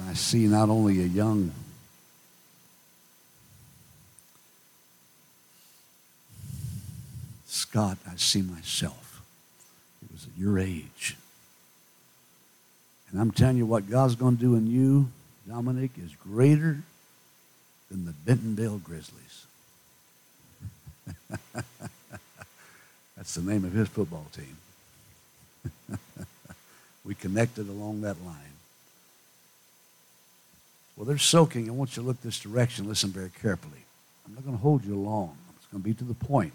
I see not only a young Scott, I see myself. It was at your age. And I'm telling you what God's going to do in you, Dominic, is greater than the Bentonville Grizzlies. That's the name of his football team. we connected along that line. Well, they're soaking. I want you to look this direction. Listen very carefully. I'm not going to hold you long. It's going to be to the point.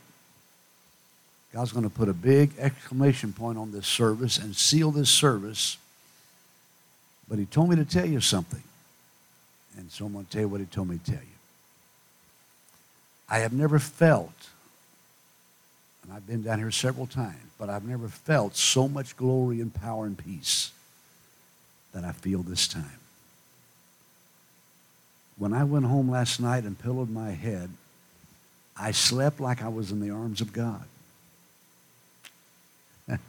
God's going to put a big exclamation point on this service and seal this service. But he told me to tell you something. And so I'm going to tell you what he told me to tell you. I have never felt, and I've been down here several times, but I've never felt so much glory and power and peace that I feel this time. When I went home last night and pillowed my head, I slept like I was in the arms of God.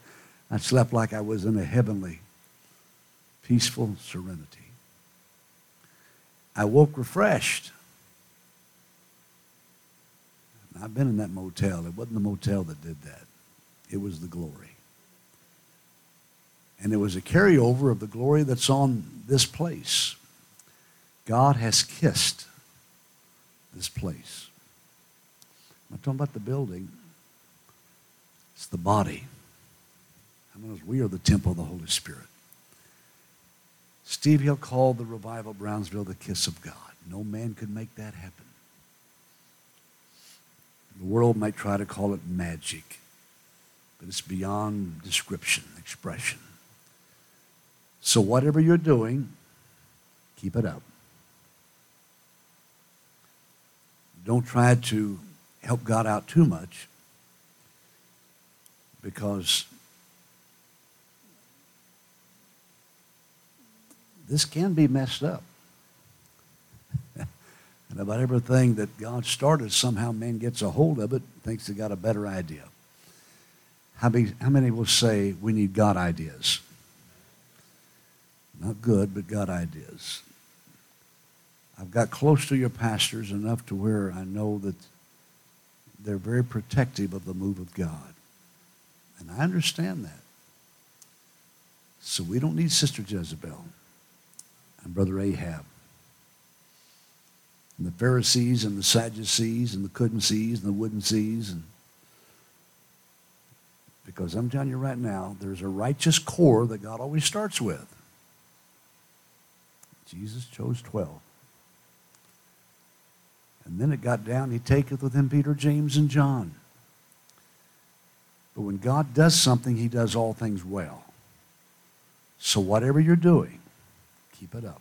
I slept like I was in a heavenly, peaceful serenity. I woke refreshed. I've been in that motel. It wasn't the motel that did that. It was the glory. And it was a carryover of the glory that's on this place. God has kissed this place. I'm not talking about the building. It's the body. We are the temple of the Holy Spirit? Steve Hill called the revival of Brownsville the kiss of God. No man could make that happen. The world might try to call it magic, but it's beyond description, expression. So, whatever you're doing, keep it up. Don't try to help God out too much because this can be messed up. and about everything that God started, somehow man gets a hold of it, thinks they got a better idea. How many, how many will say we need God ideas? Not good, but God ideas. I've got close to your pastors enough to where I know that they're very protective of the move of God. And I understand that. So we don't need Sister Jezebel and Brother Ahab. And the Pharisees and the Sadducees and the couldn't sees and the wouldn't sees. And because I'm telling you right now, there's a righteous core that God always starts with. Jesus chose 12. And then it got down, he taketh with him Peter, James, and John. But when God does something, he does all things well. So whatever you're doing, keep it up.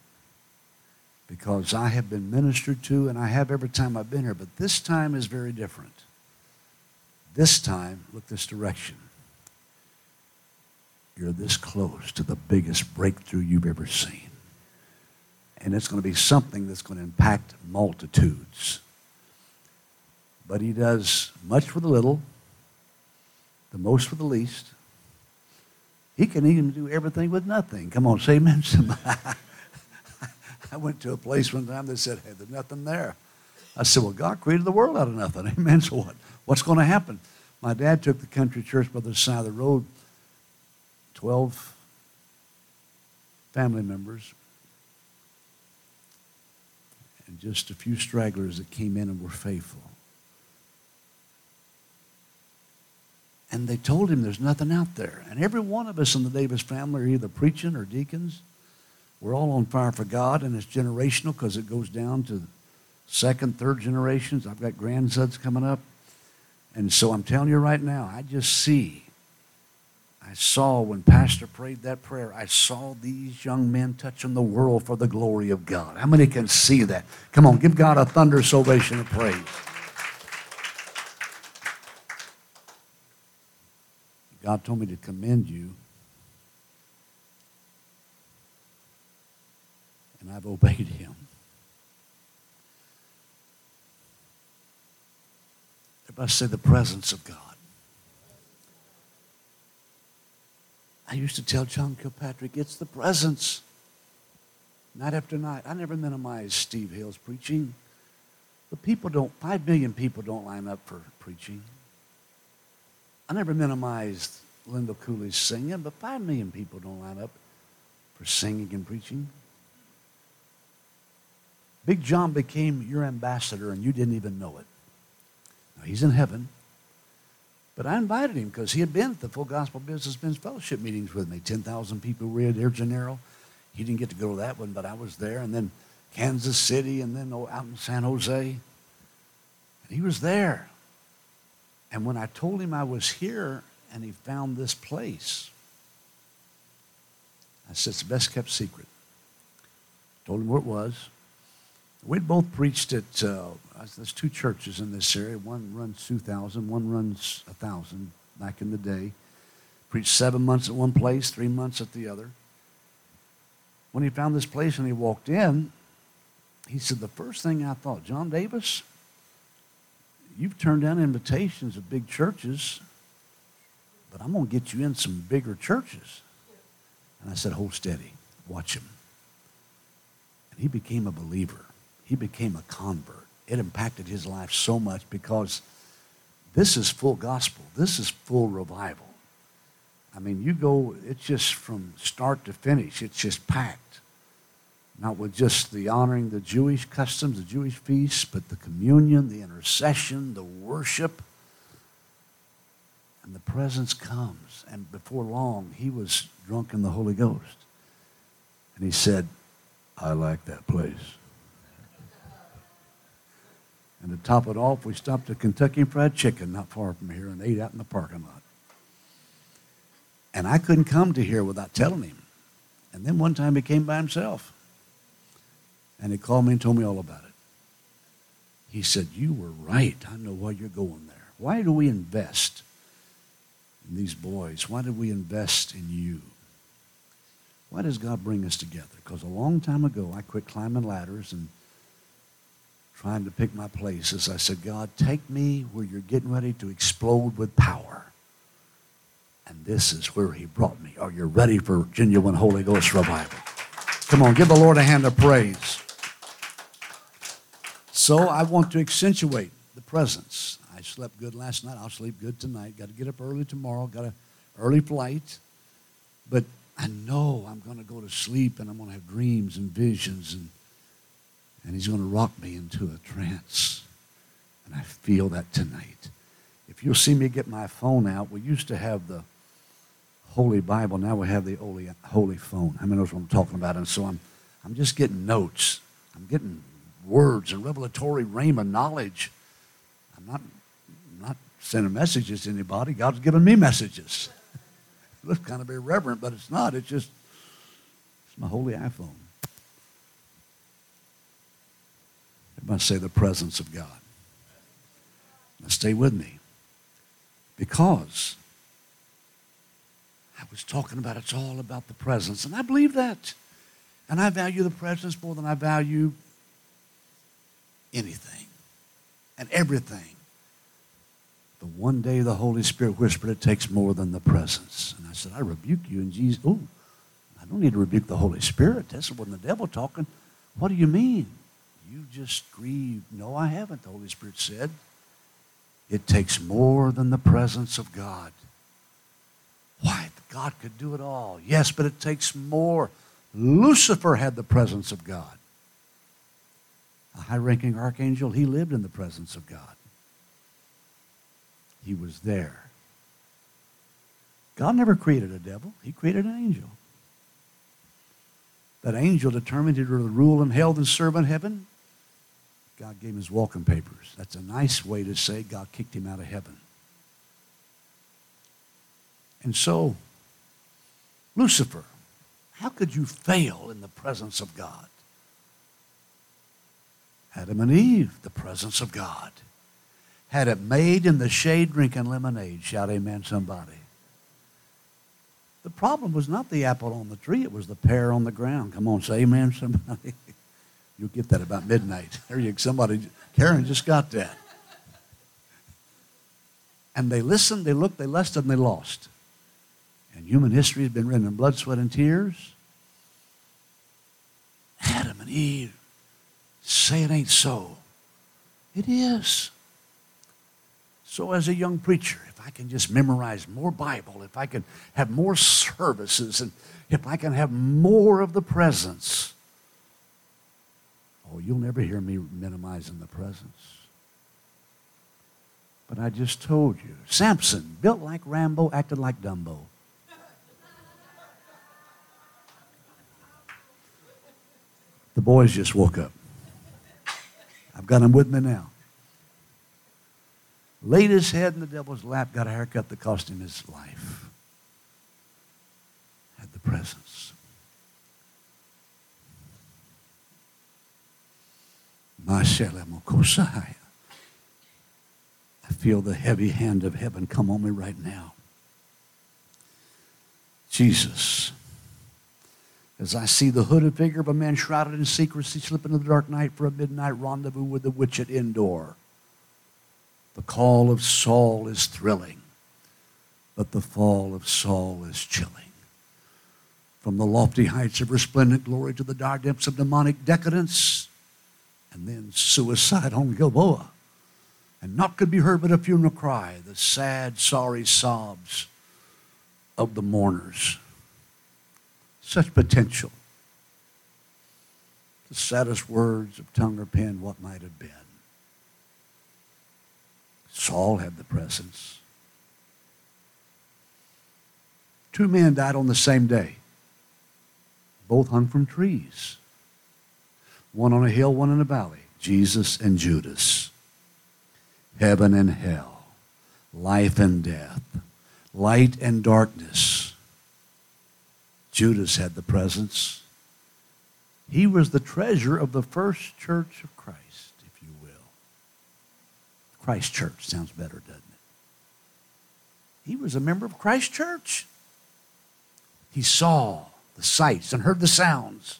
Because I have been ministered to, and I have every time I've been here, but this time is very different. This time, look this direction. You're this close to the biggest breakthrough you've ever seen. And it's going to be something that's going to impact multitudes. But he does much for the little, the most for the least. He can even do everything with nothing. Come on, say amen. I went to a place one time that said, hey, there's nothing there. I said, well, God created the world out of nothing. Amen. So what? What's going to happen? My dad took the country church by the side of the road, 12 family members, and just a few stragglers that came in and were faithful. And they told him there's nothing out there. And every one of us in the Davis family are either preaching or deacons. We're all on fire for God, and it's generational because it goes down to second, third generations. I've got grandsons coming up. And so I'm telling you right now, I just see, I saw when Pastor prayed that prayer, I saw these young men touching the world for the glory of God. How many can see that? Come on, give God a thunder salvation of praise. God told me to commend you. And I've obeyed him. Everybody say the presence of God. I used to tell John Kilpatrick, it's the presence. night after night. I never minimized Steve Hill's preaching. But people don't, five million people don't line up for preaching. I never minimized Lindell Cooley's singing, but five million people don't line up for singing and preaching. Big John became your ambassador and you didn't even know it. Now, he's in heaven. But I invited him because he had been at the Full Gospel Businessmen's Fellowship meetings with me. 10,000 people were there, Janeiro. He didn't get to go to that one, but I was there. And then Kansas City and then out in San Jose. And he was there. And when I told him I was here and he found this place, I said, it's the best kept secret. Told him where it was. We'd both preached at, uh, there's two churches in this area. One runs 2,000, one runs 1,000 back in the day. Preached seven months at one place, three months at the other. When he found this place and he walked in, he said, The first thing I thought, John Davis, you've turned down invitations of big churches, but I'm going to get you in some bigger churches. And I said, Hold steady, watch him. And he became a believer he became a convert. It impacted his life so much because this is full gospel. This is full revival. I mean, you go, it's just from start to finish, it's just packed. Not with just the honoring the Jewish customs, the Jewish feasts, but the communion, the intercession, the worship. And the presence comes. And before long, he was drunk in the Holy Ghost. And he said, I like that place. And to top it off, we stopped at Kentucky Fried Chicken not far from here and ate out in the parking lot. And I couldn't come to here without telling him. And then one time he came by himself. And he called me and told me all about it. He said, You were right. I know why you're going there. Why do we invest in these boys? Why did we invest in you? Why does God bring us together? Because a long time ago, I quit climbing ladders and trying to pick my places. I said, God, take me where you're getting ready to explode with power. And this is where he brought me. Are you ready for genuine Holy Ghost revival? Come on, give the Lord a hand of praise. So I want to accentuate the presence. I slept good last night. I'll sleep good tonight. Got to get up early tomorrow. Got an early flight. But I know I'm going to go to sleep and I'm going to have dreams and visions and and he's going to rock me into a trance. And I feel that tonight. If you'll see me get my phone out, we used to have the Holy Bible. Now we have the Holy, Holy Phone. How many knows what I'm talking about? And so I'm, I'm just getting notes. I'm getting words and revelatory rhema knowledge. I'm not, I'm not sending messages to anybody. God's given me messages. it looks kind of irreverent, but it's not. It's just it's my holy iPhone. Everybody say the presence of God. Now stay with me. Because I was talking about it's all about the presence, and I believe that. And I value the presence more than I value anything and everything. But one day the Holy Spirit whispered, It takes more than the presence. And I said, I rebuke you in Jesus. Oh, I don't need to rebuke the Holy Spirit. That's when the devil talking. What do you mean? You just grieve. No, I haven't, the Holy Spirit said. It takes more than the presence of God. Why? God could do it all. Yes, but it takes more. Lucifer had the presence of God. A high ranking archangel, he lived in the presence of God. He was there. God never created a devil, He created an angel. That angel determined to rule in hell and serve in heaven. God gave him his welcome papers. That's a nice way to say God kicked him out of heaven. And so, Lucifer, how could you fail in the presence of God? Adam and Eve, the presence of God. Had it made in the shade drinking lemonade. Shout amen, somebody. The problem was not the apple on the tree, it was the pear on the ground. Come on, say amen, somebody. You'll get that about midnight. There you go. somebody, Karen just got that. And they listened, they looked, they lusted, and they lost. And human history has been written in blood, sweat, and tears. Adam and Eve say it ain't so. It is. So, as a young preacher, if I can just memorize more Bible, if I can have more services, and if I can have more of the presence, oh, you'll never hear me minimizing the presence. But I just told you Samson, built like Rambo, acted like Dumbo. The boys just woke up. I've got them with me now. Laid his head in the devil's lap, got a haircut that cost him his life. Had the presence. I feel the heavy hand of heaven come on me right now. Jesus, as I see the hooded figure of a man shrouded in secrecy slip into the dark night for a midnight rendezvous with the witch at Endor. The call of Saul is thrilling, but the fall of Saul is chilling. From the lofty heights of resplendent glory to the dark depths of demonic decadence, and then suicide on Gilboa and naught could be heard but a funeral cry, the sad, sorry sobs of the mourners. Such potential. The saddest words of tongue or pen, what might have been. Saul had the presence. Two men died on the same day. Both hung from trees. One on a hill, one in a valley. Jesus and Judas heaven and hell, life and death, light and darkness. Judas had the presence. He was the treasure of the first church of Christ, if you will. Christ Church sounds better, doesn't it? He was a member of Christ Church. He saw the sights and heard the sounds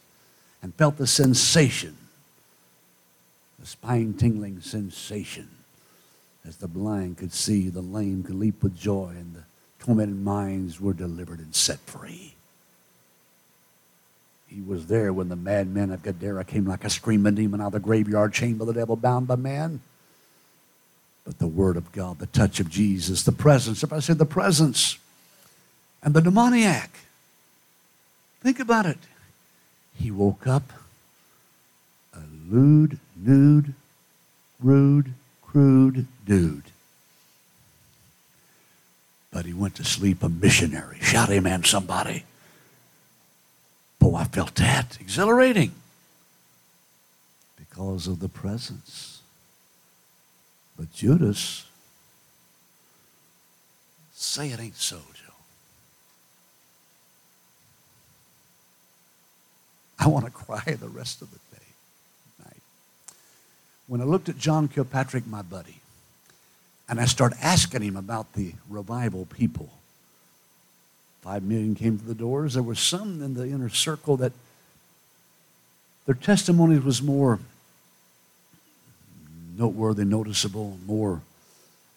and felt the sensation, the spine tingling sensation as the blind could see, the lame could leap with joy, and the tormented minds were delivered and set free. He was there when the madmen of Gadara came like a screaming demon out of the graveyard, by the devil, bound by man. But the word of God, the touch of Jesus, the presence, if I said the presence, and the demoniac. Think about it. He woke up a lewd, nude, rude, crude dude. But he went to sleep a missionary. Shout amen, somebody. Boy, I felt that. Exhilarating. Because of the presence. But Judas, say it ain't so, I want to cry the rest of the day when I looked at John Kilpatrick, my buddy, and I started asking him about the revival people. Five million came to the doors. There were some in the inner circle that their testimony was more noteworthy, noticeable, more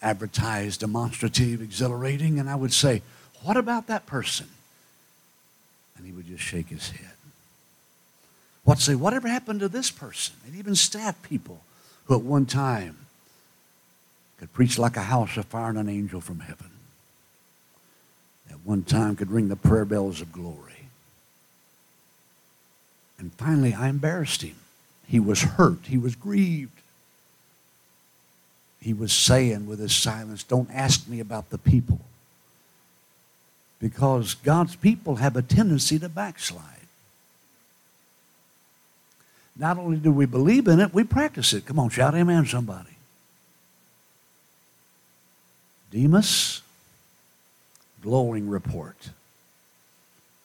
advertised, demonstrative, exhilarating. And I would say, What about that person? And he would just shake his head. What say, whatever happened to this person? And even staff people who at one time could preach like a house of fire and an angel from heaven. At one time could ring the prayer bells of glory. And finally, I embarrassed him. He was hurt. He was grieved. He was saying with his silence, Don't ask me about the people. Because God's people have a tendency to backslide. Not only do we believe in it, we practice it. Come on, shout amen, somebody. Demas, glowing report.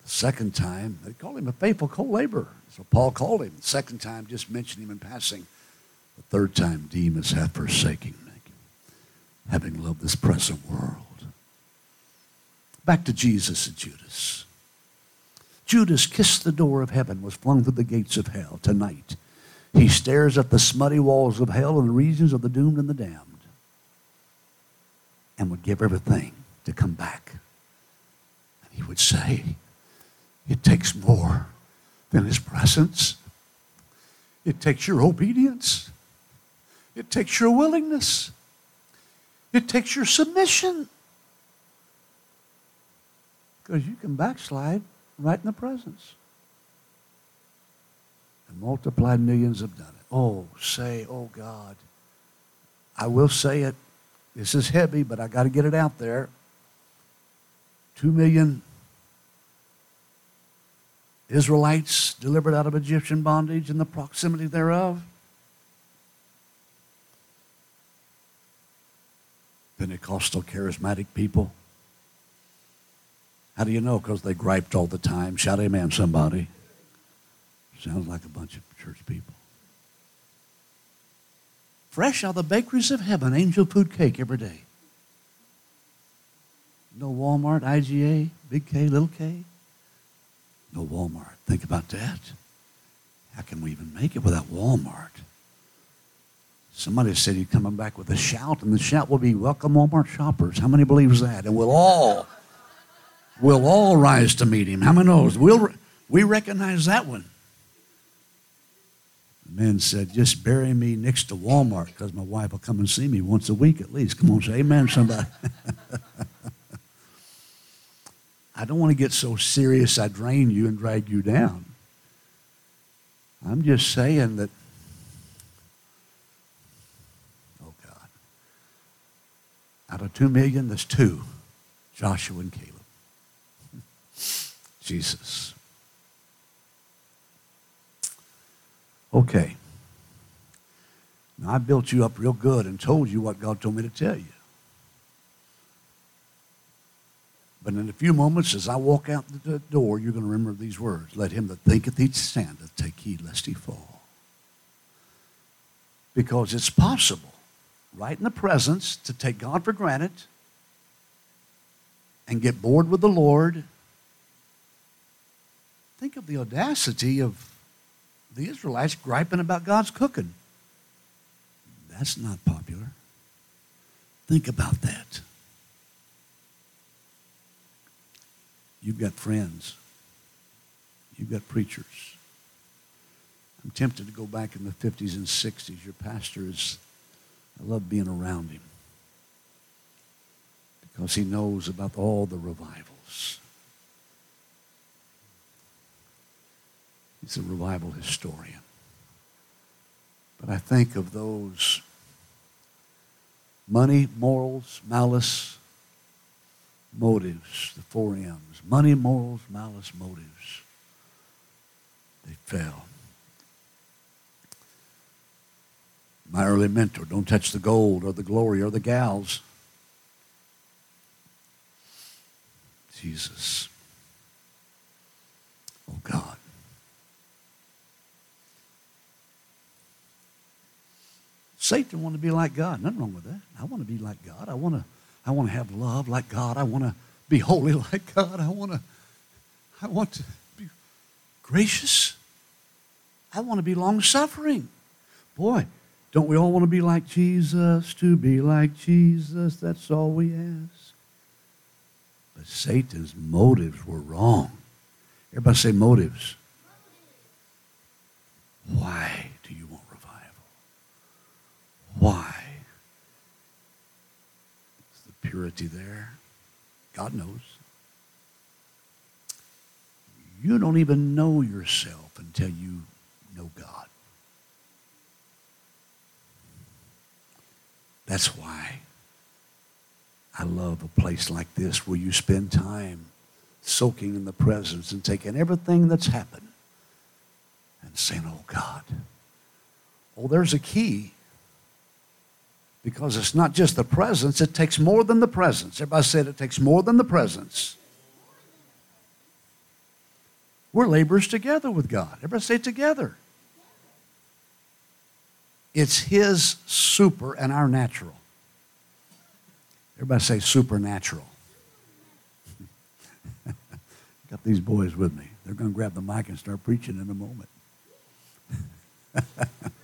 The second time, they call him a faithful co-laborer. So Paul called him. The second time, just mentioned him in passing. The third time, Demas hath forsaken me, having loved this present world. Back to Jesus and Judas. Judas kissed the door of heaven, was flung through the gates of hell tonight. He stares at the smutty walls of hell and the regions of the doomed and the damned and would give everything to come back. And he would say, It takes more than his presence. It takes your obedience. It takes your willingness. It takes your submission. Because you can backslide right in the presence. And multiplied millions have done it. Oh, say, oh God. I will say it. This is heavy, but I got to get it out there. Two million Israelites delivered out of Egyptian bondage and the proximity thereof. Pentecostal charismatic people. How do you know? Because they griped all the time. Shout amen, somebody. Sounds like a bunch of church people. Fresh out of the bakeries of heaven, angel food cake every day. No Walmart, IGA, big K, little K. No Walmart. Think about that. How can we even make it without Walmart? Somebody said he's coming back with a shout, and the shout will be, Welcome, Walmart shoppers. How many believes that? And we'll all, we'll all rise to meet him. How many knows? We'll, we recognize that one. The man said, Just bury me next to Walmart because my wife will come and see me once a week at least. Come on, say amen, somebody. I don't want to get so serious I drain you and drag you down. I'm just saying that, oh God, out of two million, there's two Joshua and Caleb. Jesus. Okay. Now, I built you up real good and told you what God told me to tell you. But in a few moments, as I walk out the door, you're going to remember these words Let him that thinketh he standeth take heed lest he fall. Because it's possible, right in the presence, to take God for granted and get bored with the Lord. Think of the audacity of the Israelites griping about God's cooking. That's not popular. Think about that. You've got friends. You've got preachers. I'm tempted to go back in the 50s and 60s. Your pastor is, I love being around him because he knows about all the revivals. He's a revival historian. But I think of those money, morals, malice, motives, the four M's money, morals, malice, motives. They fell. My early mentor don't touch the gold or the glory or the gals. Jesus. Oh God. Satan want to be like God. Nothing wrong with that. I want to be like God. I want to I want to have love like God. I want to be holy like God. I want to, I want to be gracious. I want to be long suffering. Boy, don't we all want to be like Jesus? To be like Jesus, that's all we ask. But Satan's motives were wrong. Everybody say motives. Why do you want? Why? Is the purity there. God knows. You don't even know yourself until you know God. That's why I love a place like this where you spend time soaking in the presence and taking everything that's happened and saying, Oh God. Oh, there's a key because it's not just the presence, it takes more than the presence. Everybody said it takes more than the presence. We're laborers together with God. Everybody say together. It's His super and our natural. Everybody say supernatural. Got these boys with me. They're going to grab the mic and start preaching in a moment.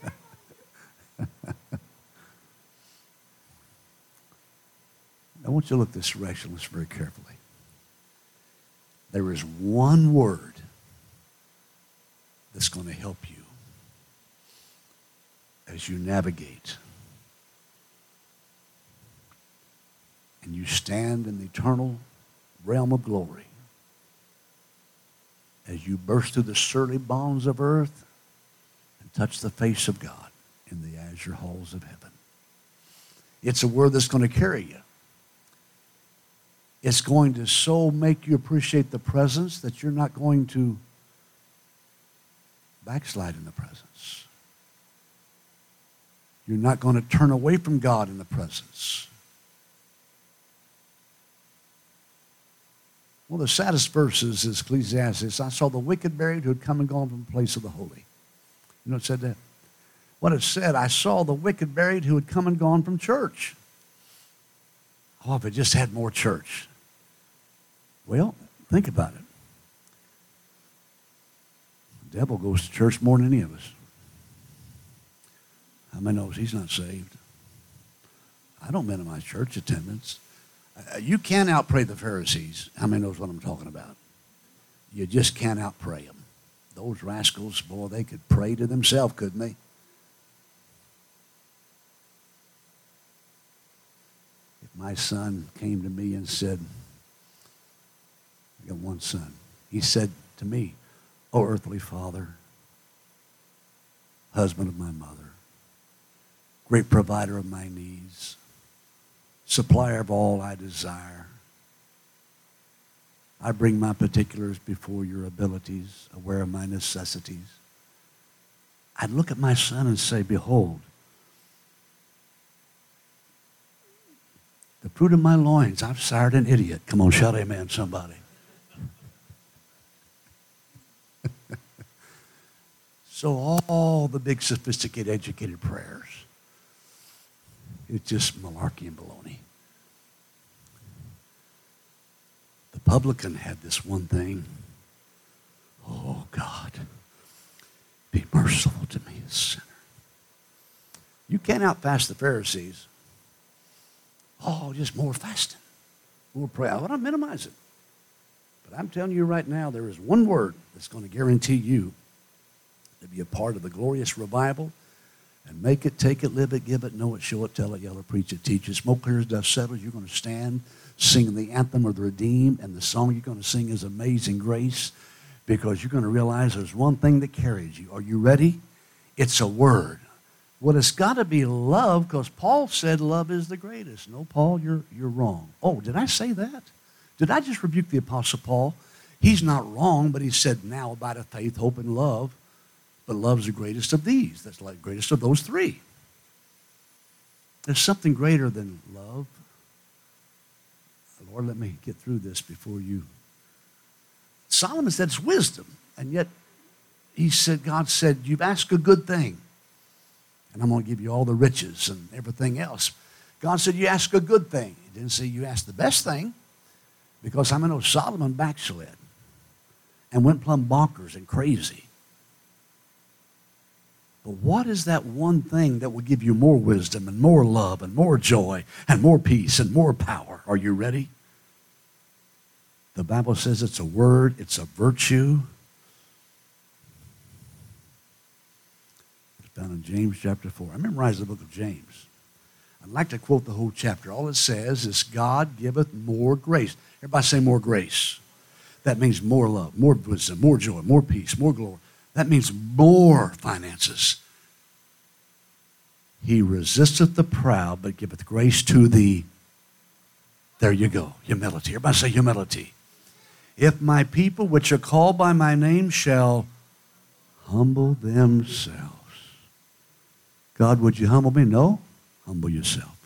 I want you to look this direction. Very carefully. There is one word that's going to help you. as you navigate and you stand in the eternal realm of glory as you burst through the surly bonds of earth and touch the face of God in the azure halls of heaven. It's a word that's going to carry you. It's going to so make you appreciate the presence that you're not going to backslide in the presence. You're not going to turn away from God in the presence. One of the saddest verses is Ecclesiastes. I saw the wicked buried who had come and gone from the place of the holy. You know it said that? What it said, I saw the wicked buried who had come and gone from church. Oh, if it just had more church. Well, think about it. The devil goes to church more than any of us. How many knows he's not saved? I don't minimize church attendance. Uh, you can't outpray the Pharisees. How many knows what I'm talking about? You just can't outpray them. Those rascals, boy, they could pray to themselves, couldn't they? If my son came to me and said, Got one son. He said to me, Oh, earthly father, husband of my mother, great provider of my needs, supplier of all I desire. I bring my particulars before your abilities, aware of my necessities. I'd look at my son and say, Behold, the fruit of my loins, I've sired an idiot. Come on, shout amen, somebody. So all the big, sophisticated, educated prayers, it's just malarkey and baloney. The publican had this one thing. Oh, God, be merciful to me, a sinner. You can't outfast the Pharisees. Oh, just more fasting, more prayer. I want to minimize it. But I'm telling you right now, there is one word that's going to guarantee you to be a part of the glorious revival and make it, take it, live it, give it, know it, show it, tell it, yell it, preach it, teach it. Smoke clears, dust settles. You're going to stand singing the anthem of the redeemed, and the song you're going to sing is Amazing Grace because you're going to realize there's one thing that carries you. Are you ready? It's a word. Well, it's got to be love because Paul said love is the greatest. No, Paul, you're, you're wrong. Oh, did I say that? Did I just rebuke the Apostle Paul? He's not wrong, but he said now about a faith, hope, and love. But love's the greatest of these. That's like greatest of those three. There's something greater than love. Lord, let me get through this before you. Solomon said it's wisdom, and yet he said, God said, You've asked a good thing, and I'm going to give you all the riches and everything else. God said, You ask a good thing. He didn't say you asked the best thing, because I know Solomon backslid and went plumb bonkers and crazy. But what is that one thing that will give you more wisdom and more love and more joy and more peace and more power? Are you ready? The Bible says it's a word, it's a virtue. It's found in James chapter 4. I memorize the book of James. I'd like to quote the whole chapter. All it says is, God giveth more grace. Everybody say more grace. That means more love, more wisdom, more joy, more peace, more glory. That means more finances. He resisteth the proud, but giveth grace to the. There you go. Humility. Everybody say humility. If my people, which are called by my name, shall humble themselves. God, would you humble me? No. Humble yourself.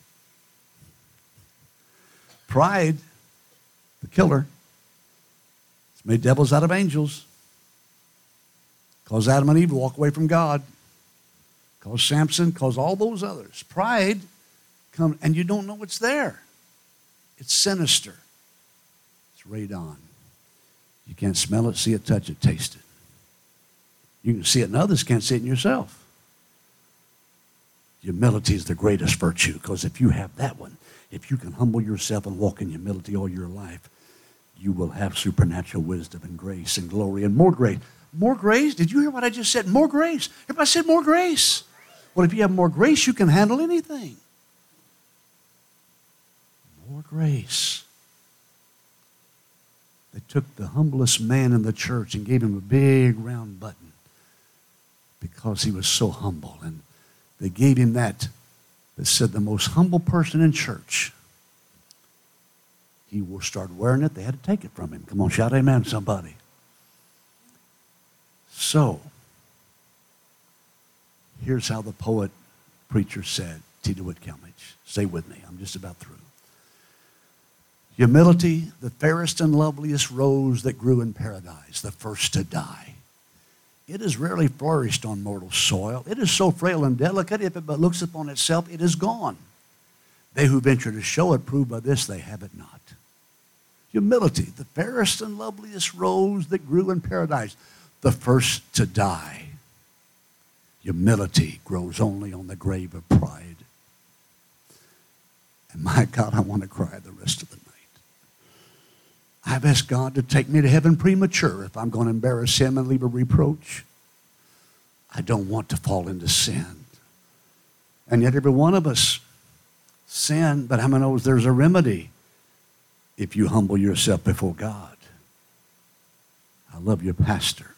Pride, the killer, it's made devils out of angels. Cause Adam and Eve walk away from God. Cause Samson, cause all those others. Pride come and you don't know it's there. It's sinister. It's radon. You can't smell it, see it, touch it, taste it. You can see it in others, can't see it in yourself. Humility is the greatest virtue because if you have that one, if you can humble yourself and walk in humility all your life, you will have supernatural wisdom and grace and glory and more grace. More grace? Did you hear what I just said? More grace. Everybody said more grace. Well, if you have more grace, you can handle anything. More grace. They took the humblest man in the church and gave him a big round button because he was so humble. And they gave him that that said the most humble person in church. He will start wearing it. They had to take it from him. Come on, shout amen, somebody. So, here's how the poet preacher said, T.D. Whitcomb. Stay with me. I'm just about through. Humility, the fairest and loveliest rose that grew in paradise, the first to die. It has rarely flourished on mortal soil. It is so frail and delicate, if it but looks upon itself, it is gone. They who venture to show it prove by this they have it not. Humility, the fairest and loveliest rose that grew in paradise, the first to die. Humility grows only on the grave of pride. And my God, I want to cry the rest of the night. I've asked God to take me to heaven premature if I'm going to embarrass Him and leave a reproach. I don't want to fall into sin. And yet, every one of us sin, but how many knows there's a remedy if you humble yourself before God? I love your pastor.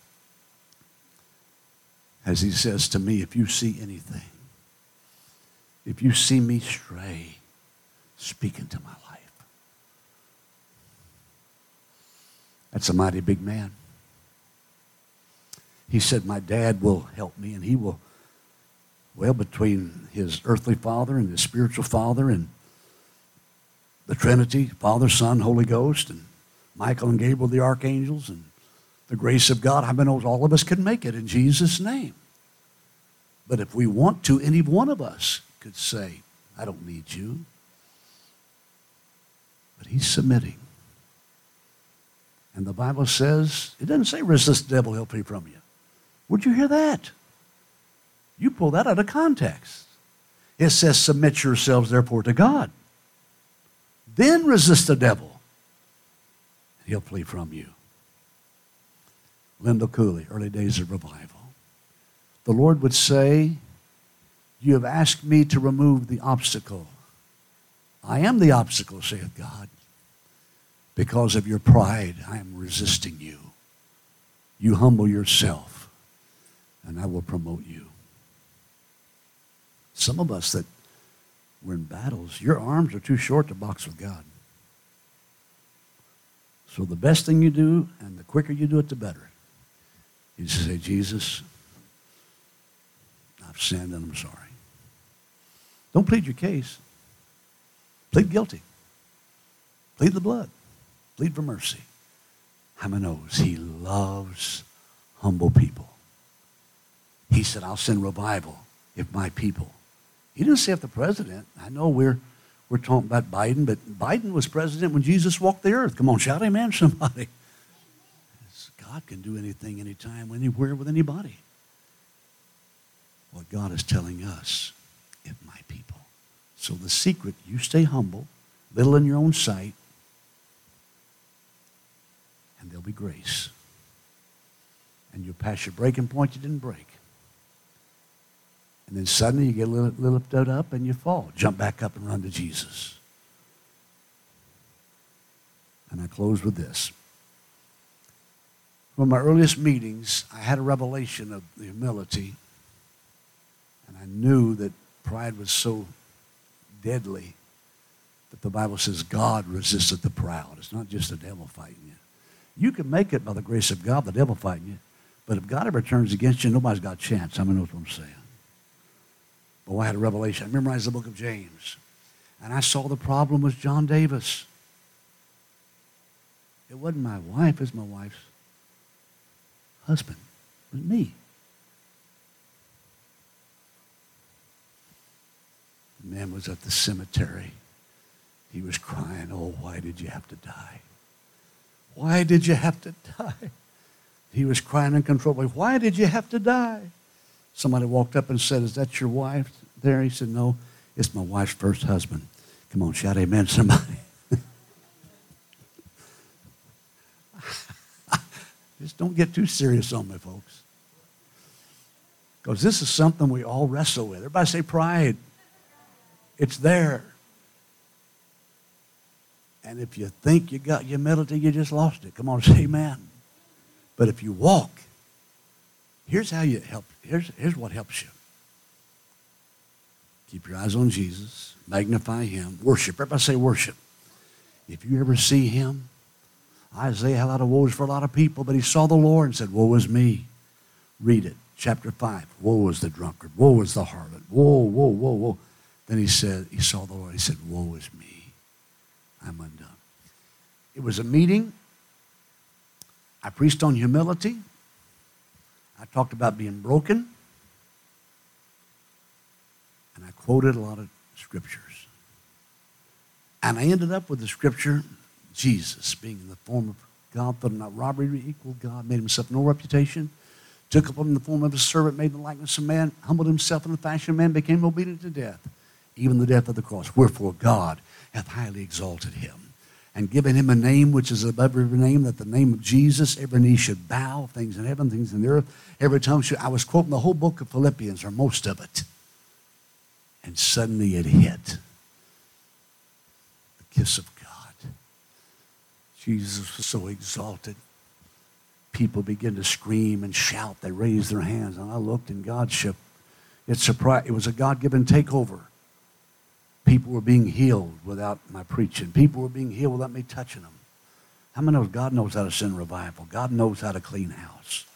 As he says to me, if you see anything, if you see me stray, speak into my life. That's a mighty big man. He said, My dad will help me, and he will, well, between his earthly father and his spiritual father and the Trinity, Father, Son, Holy Ghost, and Michael and Gabriel, the archangels, and the grace of God, I mean, all of us can make it in Jesus' name. But if we want to, any one of us could say, I don't need you. But he's submitting. And the Bible says, it doesn't say resist the devil, he'll flee from you. Where'd you hear that? You pull that out of context. It says, submit yourselves therefore to God. Then resist the devil. He'll flee from you. Lindell Cooley, early days of revival. The Lord would say, You have asked me to remove the obstacle. I am the obstacle, saith God. Because of your pride, I am resisting you. You humble yourself, and I will promote you. Some of us that were in battles, your arms are too short to box with God. So the best thing you do, and the quicker you do it, the better. You just say, Jesus, I've sinned and I'm sorry. Don't plead your case. Plead guilty. Plead the blood. Plead for mercy. How many knows he loves humble people? He said, I'll send revival if my people. He didn't say if the president. I know we're we're talking about Biden, but Biden was president when Jesus walked the earth. Come on, shout amen, somebody. God can do anything, anytime, anywhere, with anybody. What God is telling us, if my people. So the secret, you stay humble, little in your own sight, and there'll be grace. And you'll pass your breaking point you didn't break. And then suddenly you get a little, little lifted up and you fall. Jump back up and run to Jesus. And I close with this. From my earliest meetings, I had a revelation of the humility. And I knew that pride was so deadly that the Bible says God resisteth the proud. It's not just the devil fighting you. You can make it by the grace of God, the devil fighting you. But if God ever turns against you, nobody's got a chance. I mean, know what I'm saying. Boy, I had a revelation. I memorized the book of James. And I saw the problem was John Davis. It wasn't my wife, it was my wife's husband. It was me. The man was at the cemetery. He was crying, Oh, why did you have to die? Why did you have to die? He was crying uncontrollably. Why did you have to die? Somebody walked up and said, Is that your wife there? He said, No, it's my wife's first husband. Come on, shout amen, somebody. Just don't get too serious on me, folks. Because this is something we all wrestle with. Everybody say pride. It's there. And if you think you got humility, you just lost it. Come on, say amen. But if you walk, here's how you help. Here's, here's what helps you. Keep your eyes on Jesus. Magnify him. Worship. Everybody say worship. If you ever see him, Isaiah had a lot of woes for a lot of people, but he saw the Lord and said, Woe is me. Read it. Chapter 5. Woe is the drunkard. Woe is the harlot. Woe, woe, woe, woe. Then he said, he saw the Lord. He said, Woe is me. I'm undone. It was a meeting. I preached on humility. I talked about being broken. And I quoted a lot of scriptures. And I ended up with the scripture Jesus, being in the form of God, thought not robbery equal God, made himself no reputation, took upon him the form of a servant, made the likeness of man, humbled himself in the fashion of man, became obedient to death, even the death of the cross. Wherefore God hath highly exalted him and given him a name which is above every name, that the name of Jesus, every knee should bow, things in heaven, things in the earth, every tongue should. I was quoting the whole book of Philippians, or most of it. And suddenly it hit. The kiss of Jesus was so exalted. People began to scream and shout. They raised their hands. And I looked in God's ship. It, surprised, it was a God given takeover. People were being healed without my preaching. People were being healed without me touching them. How many knows God knows how to send revival? God knows how to clean house.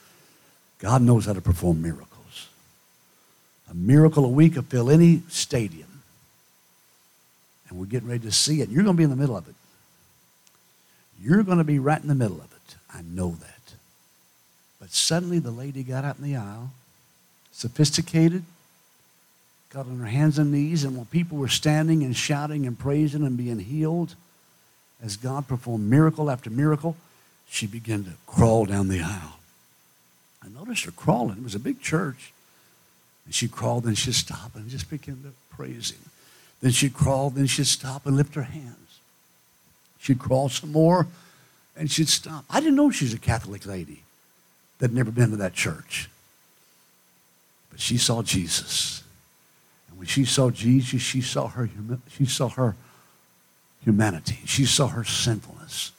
God knows how to perform miracles. A miracle a week could fill any stadium. And we're getting ready to see it. You're going to be in the middle of it. You're going to be right in the middle of it. I know that. But suddenly the lady got out in the aisle, sophisticated, got on her hands and knees, and while people were standing and shouting and praising and being healed, as God performed miracle after miracle, she began to crawl down the aisle. I noticed her crawling. It was a big church. And she crawled, and she'd stop and just begin to praise him. Then she'd crawl, then she'd stop and lift her hands. She'd crawl some more and she'd stop. I didn't know she was a Catholic lady that had never been to that church. But she saw Jesus. And when she saw Jesus, she saw her, she saw her humanity. She saw her sinfulness.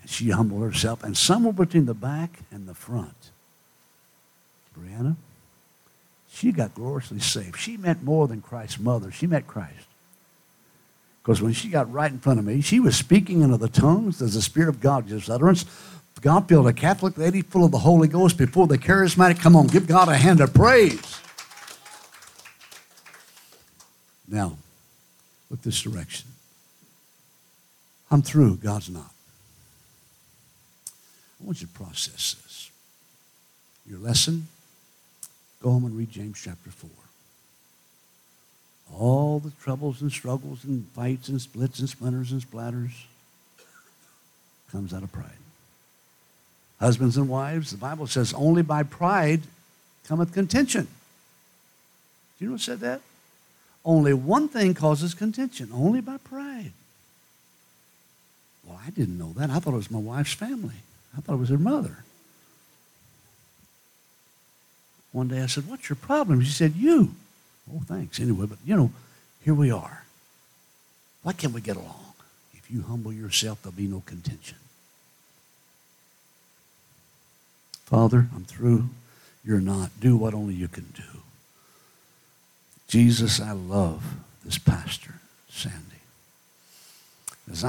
And she humbled herself. And somewhere between the back and the front, Brianna, she got gloriously saved. She met more than Christ's mother. She met Christ. Because when she got right in front of me, she was speaking in other tongues as the Spirit of God gives utterance. God filled a Catholic lady full of the Holy Ghost before the charismatic. Come on, give God a hand of praise. Now, look this direction. I'm through, God's not. I want you to process this. Your lesson, go home and read James chapter 4 all the troubles and struggles and fights and splits and splinters and splatters comes out of pride. Husbands and wives, the Bible says, only by pride cometh contention. Do you know what said that? Only one thing causes contention, only by pride. Well, I didn't know that. I thought it was my wife's family. I thought it was her mother. One day I said, What's your problem? She said, You. Oh, thanks. Anyway, but you know, here we are. Why can't we get along? If you humble yourself, there'll be no contention. Father, I'm through. You're not. Do what only you can do. Jesus, I love this pastor, Sandy.